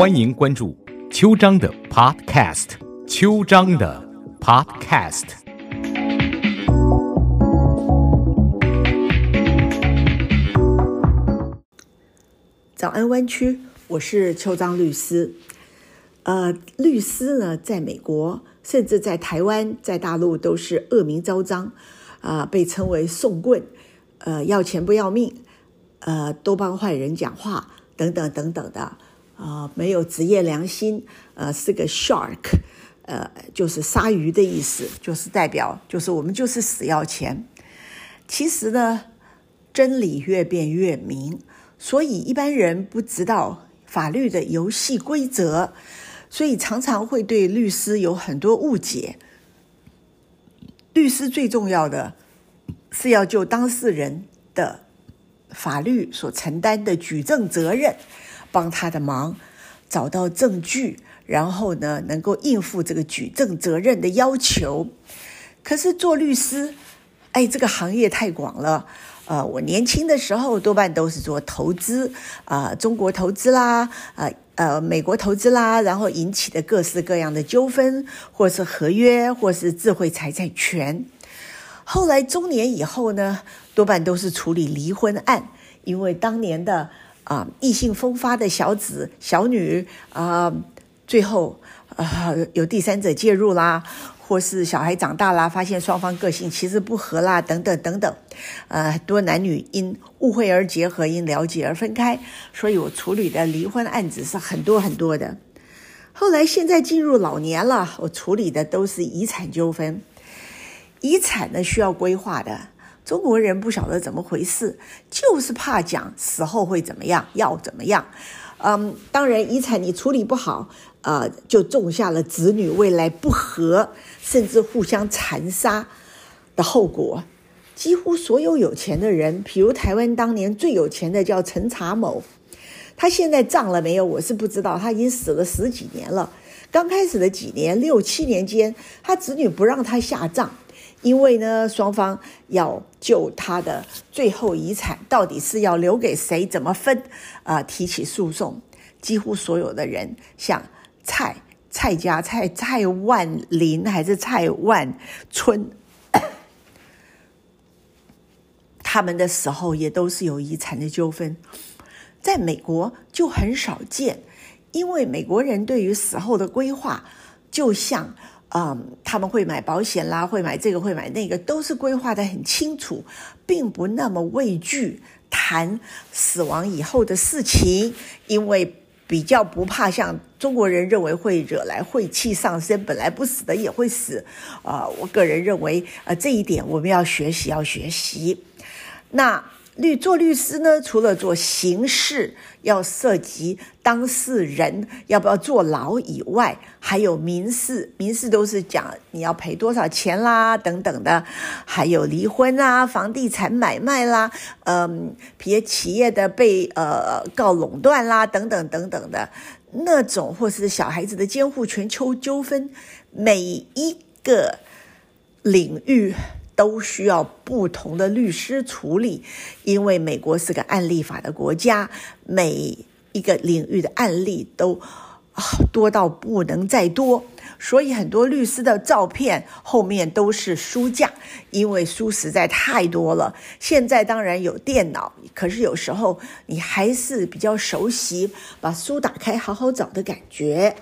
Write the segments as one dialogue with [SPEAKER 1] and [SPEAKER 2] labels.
[SPEAKER 1] 欢迎关注秋张的 Podcast，秋张的 Podcast。
[SPEAKER 2] 早安湾区，我是邱章律师。呃，律师呢，在美国，甚至在台湾，在大陆都是恶名昭彰，啊、被称为送棍，呃，要钱不要命，呃，都帮坏人讲话，等等等等的，啊、没有职业良心，呃，是个 shark，呃，就是鲨鱼的意思，就是代表，就是我们就是死要钱。其实呢，真理越辩越明，所以一般人不知道法律的游戏规则，所以常常会对律师有很多误解。律师最重要的是要就当事人的法律所承担的举证责任，帮他的忙，找到证据，然后呢，能够应付这个举证责任的要求。可是做律师，哎，这个行业太广了。呃，我年轻的时候多半都是做投资，啊、中国投资啦，呃呃，美国投资啦，然后引起的各式各样的纠纷，或是合约，或是智慧财产权。后来中年以后呢，多半都是处理离婚案，因为当年的啊、异性风发的小子小女啊、最后啊、有第三者介入啦，或是小孩长大啦，发现双方个性其实不合啦，等等等等，呃，多男女因误会而结合，因了解而分开，所以我处理的离婚案子是很多很多的。后来现在进入老年了，我处理的都是遗产纠纷。遗产呢需要规划的，中国人不晓得怎么回事，就是怕讲死后会怎么样，要怎么样。嗯，当然遗产你处理不好，呃，就种下了子女未来不和，甚至互相残杀的后果。几乎所有有钱的人，比如台湾当年最有钱的叫陈查某，他现在葬了没有？我是不知道，他已经死了十几年了。刚开始的几年，六七年间，他子女不让他下葬，因为呢，双方要就他的最后遗产到底是要留给谁，怎么分，啊、提起诉讼。几乎所有的人，像蔡蔡家、蔡蔡万林还是蔡万春，他们的死后也都是有遗产的纠纷。在美国就很少见，因为美国人对于死后的规划，就像嗯，他们会买保险啦，会买这个，会买那个，都是规划的很清楚，并不那么畏惧谈死亡以后的事情，因为比较不怕像中国人认为会惹来晦气上身，本来不死的也会死。啊、我个人认为，呃，这一点我们要学习，要学习。那律做律师呢，除了做刑事要涉及当事人要不要坐牢以外，还有民事，民事都是讲你要赔多少钱啦等等的，还有离婚啊、房地产买卖啦，嗯，别企业的被呃告垄断啦等等等等的那种，或是小孩子的监护权纠纠纷，每一个领域。都需要不同的律师处理，因为美国是个案例法的国家，每一个领域的案例都多到不能再多，所以很多律师的照片后面都是书架，因为书实在太多了。现在当然有电脑，可是有时候你还是比较熟悉把书打开好好找的感觉。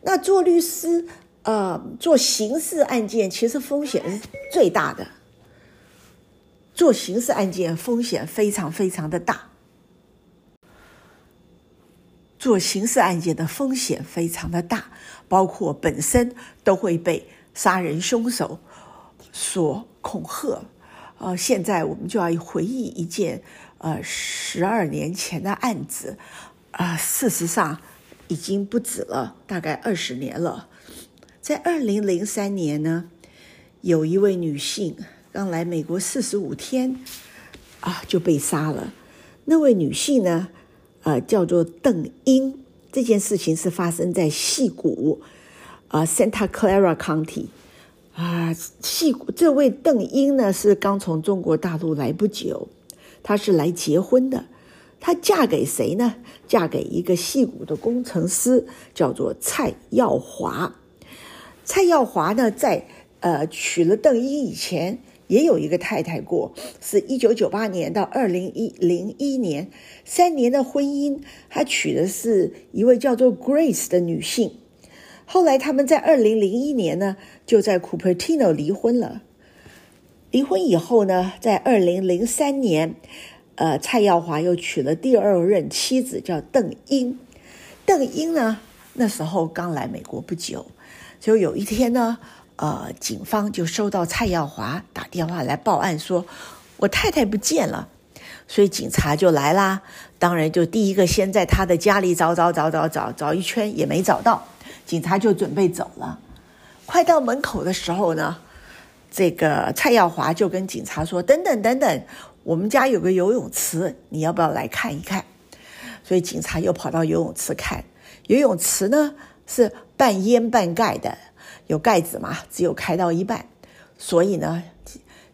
[SPEAKER 2] 那做律师。呃，做刑事案件其实风险是最大的。做刑事案件风险非常非常的大，做刑事案件的风险非常的大，包括本身都会被杀人凶手所恐吓。呃，现在我们就要回忆一件呃十二年前的案子，啊、呃，事实上已经不止了，大概二十年了。在二零零三年呢，有一位女性刚来美国四十五天，啊就被杀了。那位女性呢，呃，叫做邓英。这件事情是发生在戏谷，啊，Santa Clara County，啊，戏谷。这位邓英呢是刚从中国大陆来不久，她是来结婚的。她嫁给谁呢？嫁给一个戏骨的工程师，叫做蔡耀华。蔡耀华呢，在呃娶了邓英以前，也有一个太太过，是一九九八年到二零一零一年三年的婚姻，他娶的是一位叫做 Grace 的女性。后来他们在二零零一年呢，就在 Cupertino 离婚了。离婚以后呢，在二零零三年，呃，蔡耀华又娶了第二任妻子，叫邓英。邓英呢，那时候刚来美国不久。就有一天呢，呃，警方就收到蔡耀华打电话来报案，说我太太不见了，所以警察就来啦。当然，就第一个先在他的家里找找找找找找一圈，也没找到，警察就准备走了。快到门口的时候呢，这个蔡耀华就跟警察说：“等等等等，我们家有个游泳池，你要不要来看一看？”所以警察又跑到游泳池看，游泳池呢。是半淹半盖的，有盖子嘛？只有开到一半，所以呢，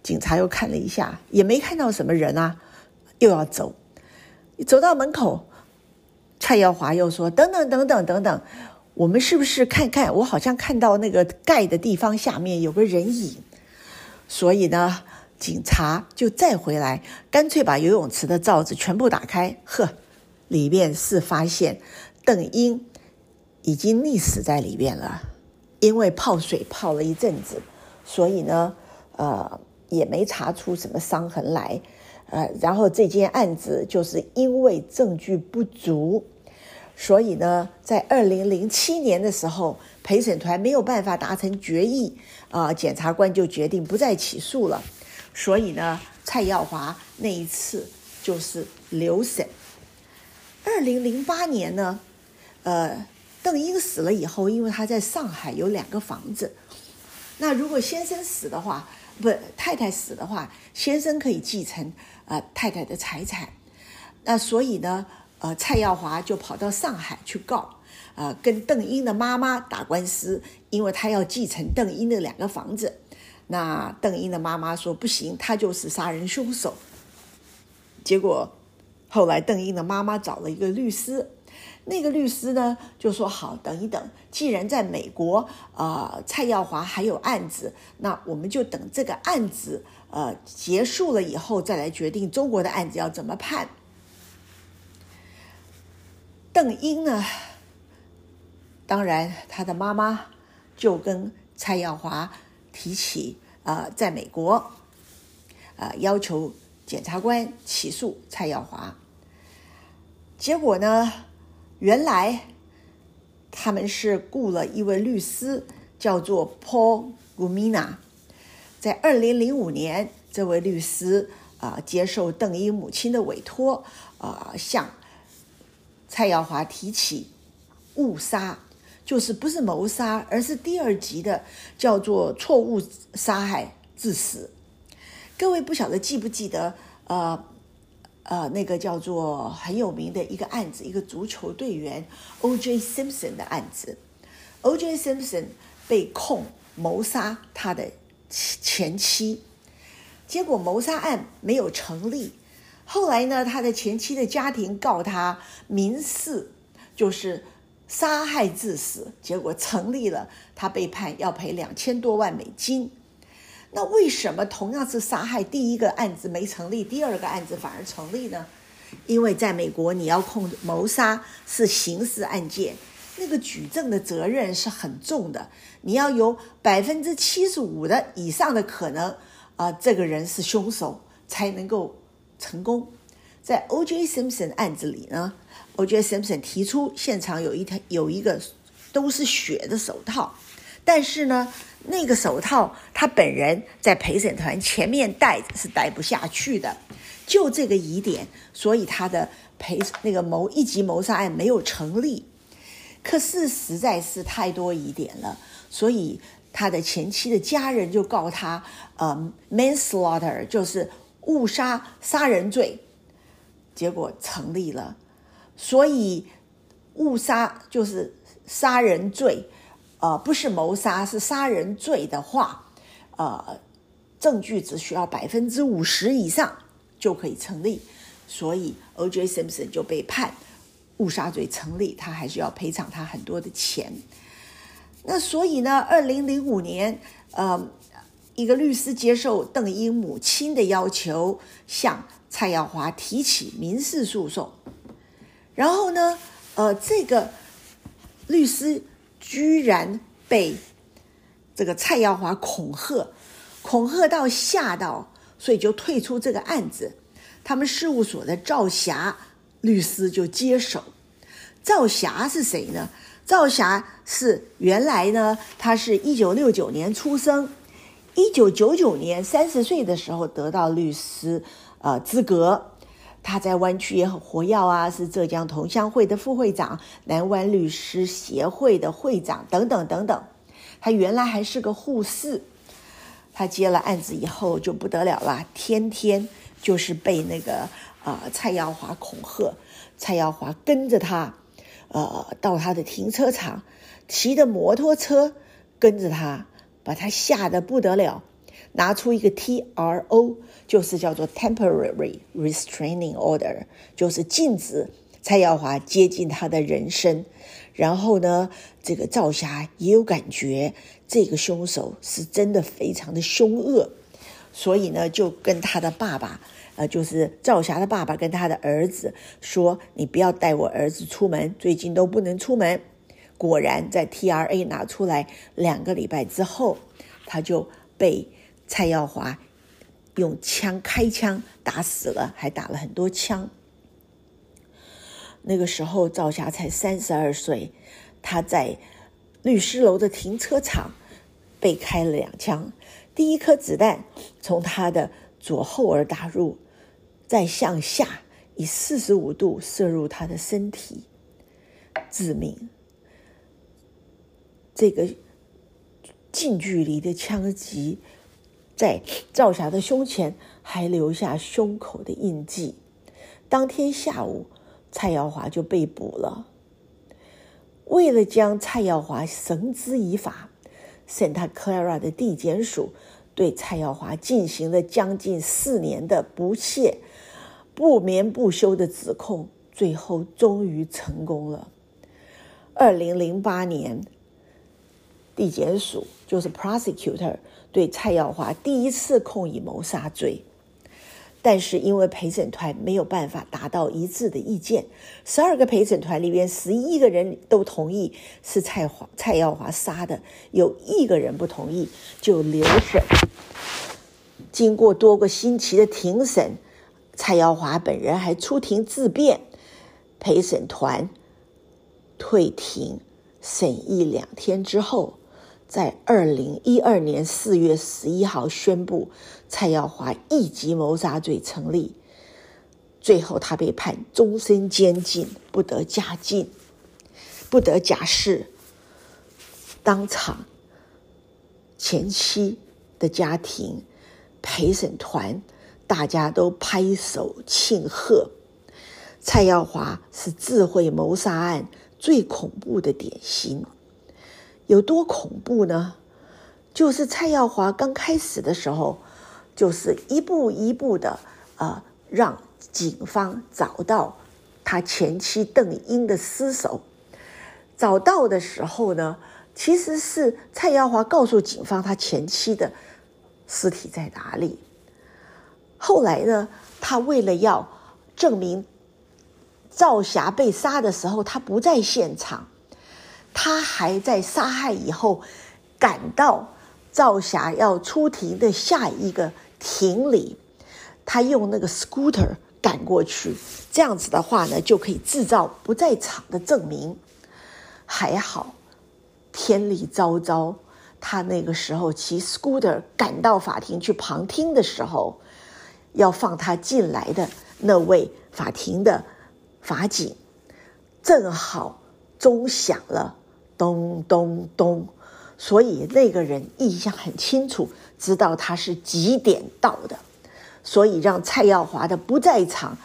[SPEAKER 2] 警察又看了一下，也没看到什么人啊，又要走。走到门口，蔡耀华又说：“等等等等等等，我们是不是看看？我好像看到那个盖的地方下面有个人影。”所以呢，警察就再回来，干脆把游泳池的罩子全部打开，呵，里面是发现邓英。已经溺死在里边了，因为泡水泡了一阵子，所以呢，呃，也没查出什么伤痕来，呃，然后这件案子就是因为证据不足，所以呢，在二零零七年的时候，陪审团没有办法达成决议，啊，检察官就决定不再起诉了，所以呢，蔡耀华那一次就是留审。二零零八年呢，呃。邓英死了以后，因为他在上海有两个房子，那如果先生死的话，不太太死的话，先生可以继承呃太太的财产。那所以呢，呃，蔡耀华就跑到上海去告，呃，跟邓英的妈妈打官司，因为他要继承邓英的两个房子。那邓英的妈妈说不行，他就是杀人凶手。结果后来邓英的妈妈找了一个律师。那个律师呢就说：“好，等一等，既然在美国，呃，蔡耀华还有案子，那我们就等这个案子呃结束了以后，再来决定中国的案子要怎么判。”邓英呢，当然他的妈妈就跟蔡耀华提起呃，在美国，呃，要求检察官起诉蔡耀华。结果呢？原来他们是雇了一位律师，叫做 Paul Gumina。在二零零五年，这位律师啊接受邓英母亲的委托，啊向蔡耀华提起误杀，就是不是谋杀，而是第二级的，叫做错误杀害致死。各位不晓得记不记得？呃。呃，那个叫做很有名的一个案子，一个足球队员 O.J. Simpson 的案子。O.J. Simpson 被控谋杀他的前妻，结果谋杀案没有成立。后来呢，他的前妻的家庭告他民事，就是杀害致死，结果成立了，他被判要赔两千多万美金。那为什么同样是杀害，第一个案子没成立，第二个案子反而成立呢？因为在美国，你要控谋杀是刑事案件，那个举证的责任是很重的，你要有百分之七十五的以上的可能啊，这个人是凶手才能够成功。在 O.J. Simpson 案子里呢，O.J. Simpson 提出现场有一条有一个都是血的手套，但是呢。那个手套，他本人在陪审团前面戴是戴不下去的，就这个疑点，所以他的陪那个谋一级谋杀案没有成立。可是实在是太多疑点了，所以他的前妻的家人就告他，呃，manslaughter 就是误杀杀人罪，结果成立了，所以误杀就是杀人罪。呃，不是谋杀，是杀人罪的话，呃，证据只需要百分之五十以上就可以成立。所以 O.J. Simpson 就被判误杀罪成立，他还是要赔偿他很多的钱。那所以呢，二零零五年，呃，一个律师接受邓英母亲的要求，向蔡耀华提起民事诉讼。然后呢，呃，这个律师居然被这个蔡耀华恐吓，恐吓到吓到，所以就退出这个案子。他们事务所的赵霞律师就接手。赵霞是谁呢？赵霞是原来呢，他是一九六九年出生，一九九九年三十岁的时候得到律师呃资格。他在湾区也很活跃啊，是浙江同乡会的副会长、南湾律师协会的会长等等等等。他原来还是个护士，他接了案子以后就不得了了，天天就是被那个呃蔡耀华恐吓，蔡耀华跟着他，呃到他的停车场，骑着摩托车跟着他，把他吓得不得了。拿出一个 T R O，就是叫做 Temporary Restraining Order，就是禁止蔡耀华接近他的人身。然后呢，这个赵霞也有感觉，这个凶手是真的非常的凶恶，所以呢，就跟他的爸爸，呃，就是赵霞的爸爸跟他的儿子说：“你不要带我儿子出门，最近都不能出门。”果然，在 T R A 拿出来两个礼拜之后，他就被。蔡耀华用枪开枪打死了，还打了很多枪。那个时候赵霞才三十二岁，他在律师楼的停车场被开了两枪，第一颗子弹从他的左后耳打入，再向下以四十五度射入他的身体，致命。这个近距离的枪击。在赵霞的胸前还留下胸口的印记。当天下午，蔡耀华就被捕了。为了将蔡耀华绳之以法，Santa Clara 的地检署对蔡耀华进行了将近四年的不懈、不眠不休的指控，最后终于成功了。二零零八年，地检署就是 prosecutor。对蔡耀华第一次控以谋杀罪，但是因为陪审团没有办法达到一致的意见，十二个陪审团里边十一个人都同意是蔡华蔡耀华杀的，有一个人不同意，就留审。经过多个星期的庭审，蔡耀华本人还出庭自辩，陪审团退庭审议两天之后。在二零一二年四月十一号宣布蔡耀华一级谋杀罪成立，最后他被判终身监禁，不得假禁，不得假释。当场，前妻的家庭、陪审团，大家都拍手庆贺。蔡耀华是智慧谋杀案最恐怖的典型。有多恐怖呢？就是蔡耀华刚开始的时候，就是一步一步的呃，让警方找到他前妻邓英的尸首。找到的时候呢，其实是蔡耀华告诉警方他前妻的尸体在哪里。后来呢，他为了要证明赵霞被杀的时候他不在现场。他还在杀害以后，赶到赵霞要出庭的下一个庭里，他用那个 scooter 赶过去，这样子的话呢，就可以制造不在场的证明。还好，天理昭昭，他那个时候骑 scooter 赶到法庭去旁听的时候，要放他进来的那位法庭的法警，正好钟响了。咚咚咚，所以那个人印象很清楚，知道他是几点到的，所以让蔡耀华的不在场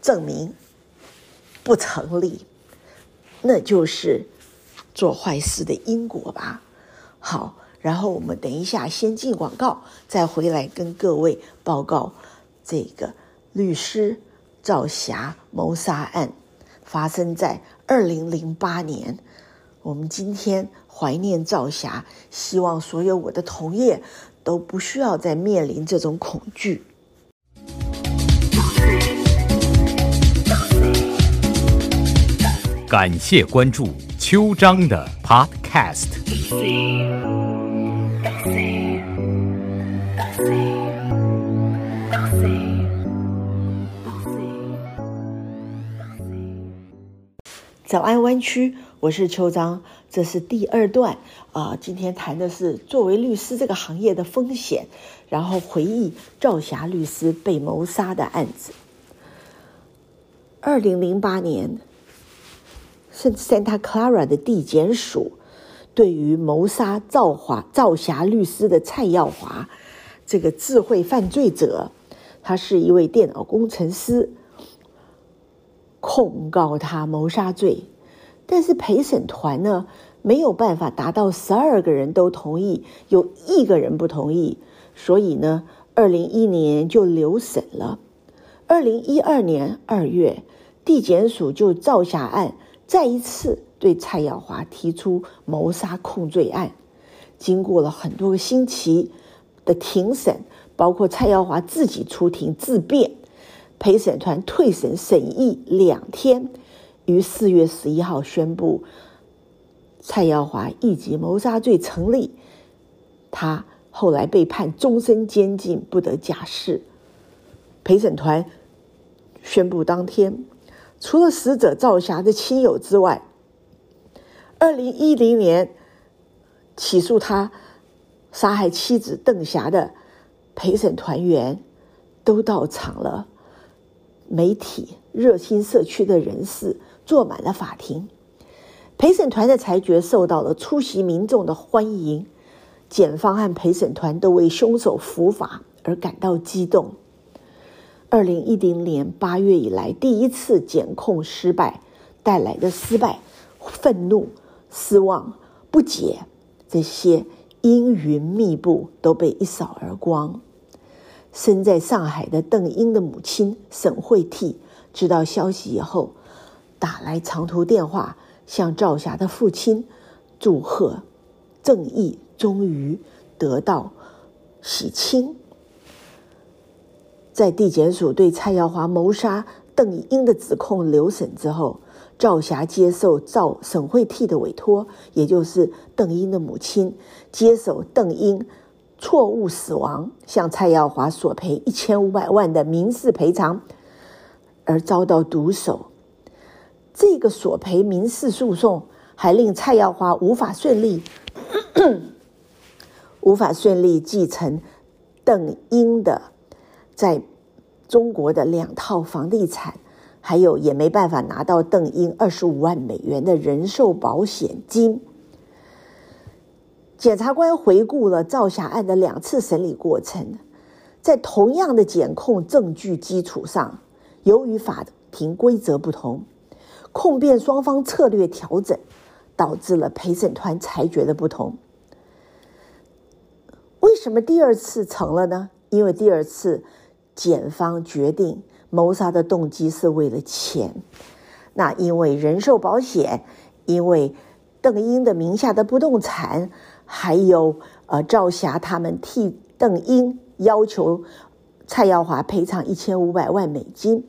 [SPEAKER 2] 证明不成立，那就是做坏事的因果吧。好，然后我们等一下先进广告，再回来跟各位报告这个律师赵霞谋杀案发生在二零零八年。我们今天怀念赵霞，希望所有我的同业都不需要再面临这种恐惧。
[SPEAKER 1] 感谢关注秋张的 Podcast。
[SPEAKER 2] 早安，湾区，我是邱章，这是第二段啊。今天谈的是作为律师这个行业的风险，然后回忆赵霞律师被谋杀的案子。二零零八年，圣 Santa Clara 的地检署对于谋杀赵华赵霞律师的蔡耀华这个智慧犯罪者，他是一位电脑工程师。控告他谋杀罪，但是陪审团呢没有办法达到十二个人都同意，有一个人不同意，所以呢，二零一年就留审了。二零一二年二月，地检署就赵霞案再一次对蔡耀华提出谋杀控罪案。经过了很多个星期的庭审，包括蔡耀华自己出庭自辩。陪审团退审审议两天，于四月十一号宣布蔡耀华一级谋杀罪成立。他后来被判终身监禁，不得假释。陪审团宣布当天，除了死者赵霞的亲友之外，二零一零年起诉他杀害妻子邓霞的陪审团员都到场了。媒体、热心社区的人士坐满了法庭，陪审团的裁决受到了出席民众的欢迎。检方和陪审团都为凶手伏法而感到激动。二零一零年八月以来第一次检控失败带来的失败、愤怒、失望、不解，这些阴云密布都被一扫而光。身在上海的邓英的母亲沈慧娣知道消息以后，打来长途电话，向赵霞的父亲祝贺，正义终于得到洗清。在地检署对蔡耀华谋杀邓英的指控留审之后，赵霞接受赵沈慧娣的委托，也就是邓英的母亲接手邓英。错误死亡，向蔡耀华索赔一千五百万的民事赔偿，而遭到毒手。这个索赔民事诉讼还令蔡耀华无法顺利，无法顺利继承邓英的在中国的两套房地产，还有也没办法拿到邓英二十五万美元的人寿保险金。检察官回顾了赵霞案的两次审理过程，在同样的检控证据基础上，由于法庭规则不同，控辩双方策略调整，导致了陪审团裁决的不同。为什么第二次成了呢？因为第二次检方决定谋杀的动机是为了钱。那因为人寿保险，因为邓英的名下的不动产。还有，呃，赵霞他们替邓英要求蔡耀华赔偿一千五百万美金，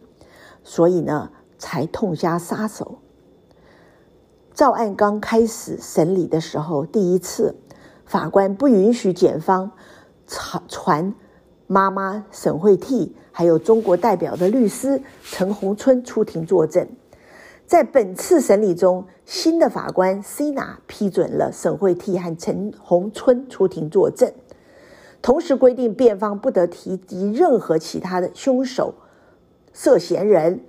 [SPEAKER 2] 所以呢，才痛下杀手。赵案刚开始审理的时候，第一次法官不允许检方传传妈妈沈慧娣，还有中国代表的律师陈洪春出庭作证。在本次审理中，新的法官 Cina 批准了沈慧娣和陈洪春出庭作证，同时规定辩方不得提及任何其他的凶手、涉嫌人，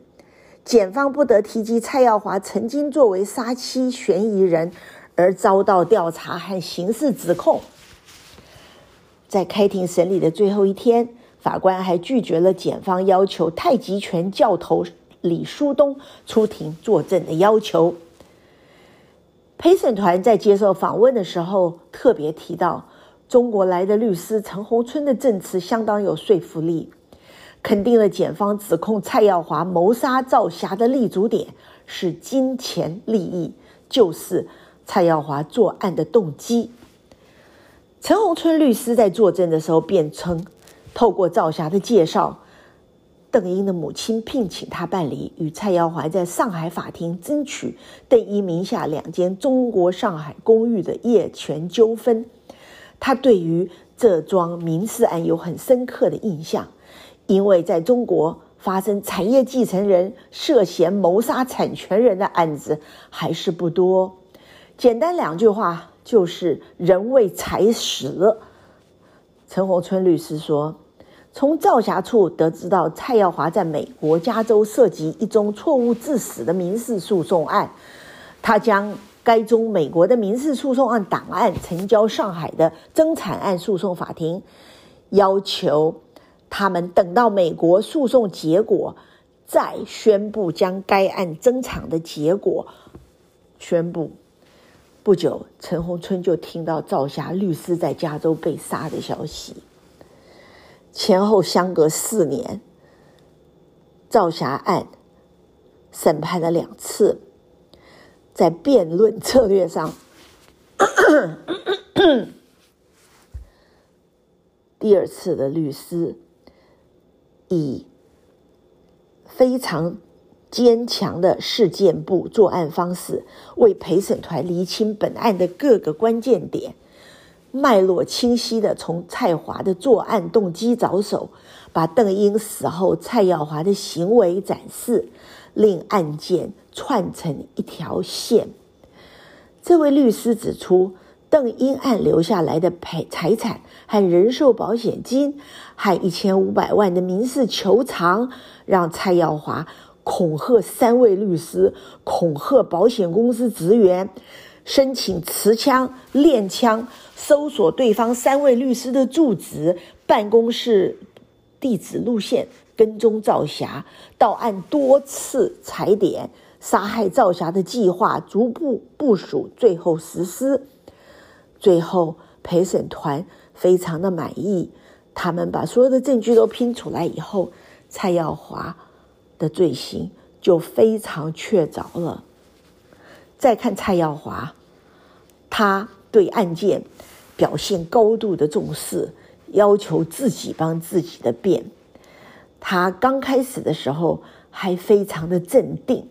[SPEAKER 2] 检方不得提及蔡耀华曾经作为杀妻嫌疑人而遭到调查和刑事指控。在开庭审理的最后一天，法官还拒绝了检方要求太极拳教头。李书东出庭作证的要求。陪审团在接受访问的时候特别提到，中国来的律师陈洪春的证词相当有说服力。肯定了检方指控蔡耀华谋杀赵霞的立足点是金钱利益，就是蔡耀华作案的动机。陈红春律师在作证的时候辩称，透过赵霞的介绍。邓英的母亲聘请他办理与蔡耀华在上海法庭争取邓英名下两间中国上海公寓的业权纠纷。他对于这桩民事案有很深刻的印象，因为在中国发生产业继承人涉嫌谋杀产权人的案子还是不多。简单两句话就是人为财死。陈红春律师说。从赵霞处得知到，蔡耀华在美国加州涉及一宗错误致死的民事诉讼案，他将该宗美国的民事诉讼案档案呈交上海的争产案诉讼法庭，要求他们等到美国诉讼结果再宣布将该案争产的结果宣布。不久，陈洪春就听到赵霞律师在加州被杀的消息。前后相隔四年，赵霞案审判了两次，在辩论策略上，第二次的律师以非常坚强的事件部作案方式，为陪审团厘清本案的各个关键点。脉络清晰的从蔡华的作案动机着手，把邓英死后蔡耀华的行为展示，令案件串成一条线。这位律师指出，邓英案留下来的赔财产和人寿保险金，和一千五百万的民事求偿，让蔡耀华恐吓三位律师，恐吓保险公司职员。申请持枪、练枪，搜索对方三位律师的住址、办公室地址、路线，跟踪赵霞，到案多次踩点，杀害赵霞的计划逐步部署，最后实施。最后陪审团非常的满意，他们把所有的证据都拼出来以后，蔡耀华的罪行就非常确凿了。再看蔡耀华，他对案件表现高度的重视，要求自己帮自己的辩。他刚开始的时候还非常的镇定，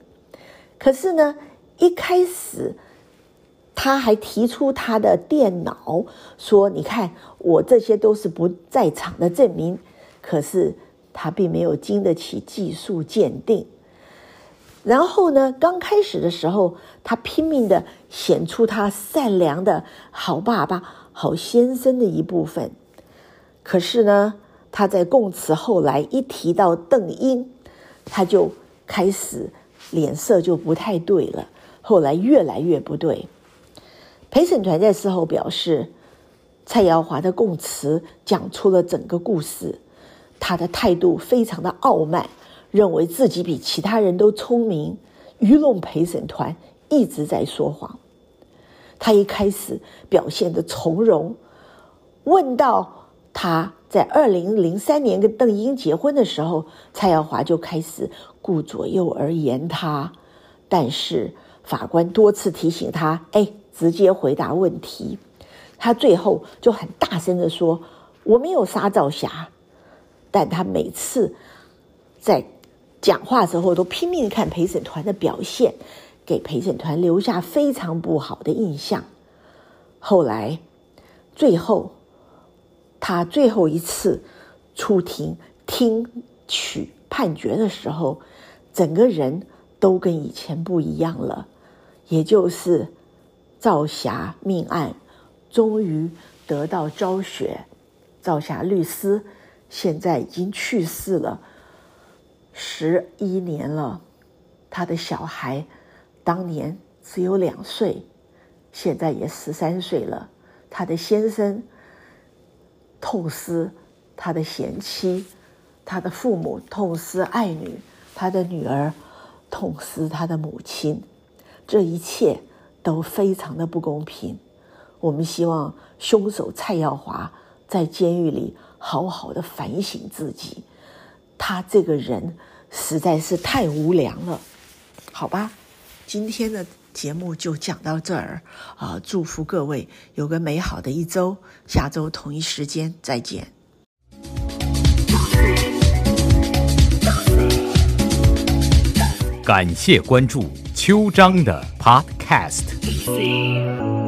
[SPEAKER 2] 可是呢，一开始他还提出他的电脑，说：“你看，我这些都是不在场的证明。”可是他并没有经得起技术鉴定。然后呢？刚开始的时候，他拼命的显出他善良的好爸爸、好先生的一部分。可是呢，他在供词后来一提到邓英，他就开始脸色就不太对了。后来越来越不对。陪审团在事后表示，蔡耀华的供词讲出了整个故事，他的态度非常的傲慢。认为自己比其他人都聪明，愚弄陪审团，一直在说谎。他一开始表现的从容，问到他在二零零三年跟邓英结婚的时候，蔡耀华就开始顾左右而言他。但是法官多次提醒他，哎，直接回答问题。他最后就很大声的说：“我没有杀赵霞。”但他每次在讲话时候都拼命看陪审团的表现，给陪审团留下非常不好的印象。后来，最后他最后一次出庭听取判决的时候，整个人都跟以前不一样了。也就是赵霞命案终于得到昭雪，赵霞律师现在已经去世了。十一年了，他的小孩当年只有两岁，现在也十三岁了。他的先生痛失他的贤妻，他的父母痛失爱女，他的女儿痛失他的母亲。这一切都非常的不公平。我们希望凶手蔡耀华在监狱里好好的反省自己。他这个人实在是太无良了，好吧？今天的节目就讲到这儿啊！祝福各位有个美好的一周，下周同一时间再见。
[SPEAKER 1] 感谢关注秋张的 Podcast。